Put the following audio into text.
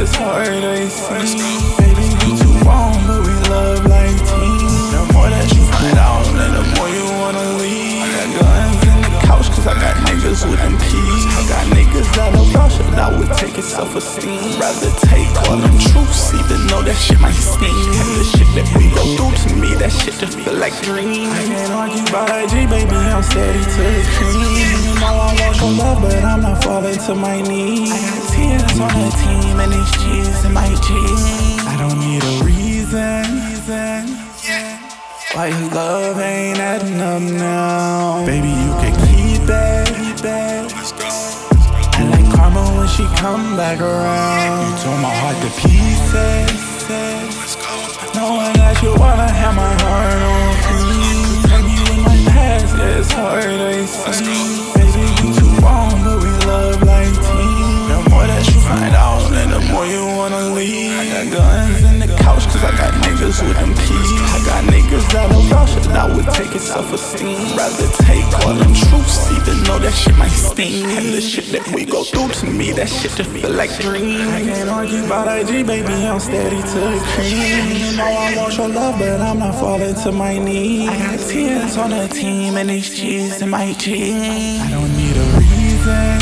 it's hard to see. That I would take his self esteem. Rather take all them truths, even though that shit might sting. And the shit that we go through to me, that shit just feel like dreams. I can't argue about IG, baby, I'm steady to the cream. You know I want your love, but I'm not falling to my knees. I got tears on the team, and these G's in my jeans. I don't need a reason. Why your love ain't adding up now? Baby, you can keep it. I like karma when she come back around. You tore my heart to pieces. Knowing that you wanna have my heart on free. Baby, in my past, yeah, it's hard to see. Baby, you too wrong, but we love like teens. The more that you find out, then the more you wanna leave. I got guns in the couch, cause I got niggas with them keys. I got niggas that'll vouch that I would take his self esteem. Rather take all them truths, that shit might sting. And the shit that we go through to me, that shit just feel like dreams. I can't argue about IG, baby, I'm steady to the cream. You know I want your love, but I'm not falling to my knees. I got tears on the team, and these G's in my jeans. I don't need a reason.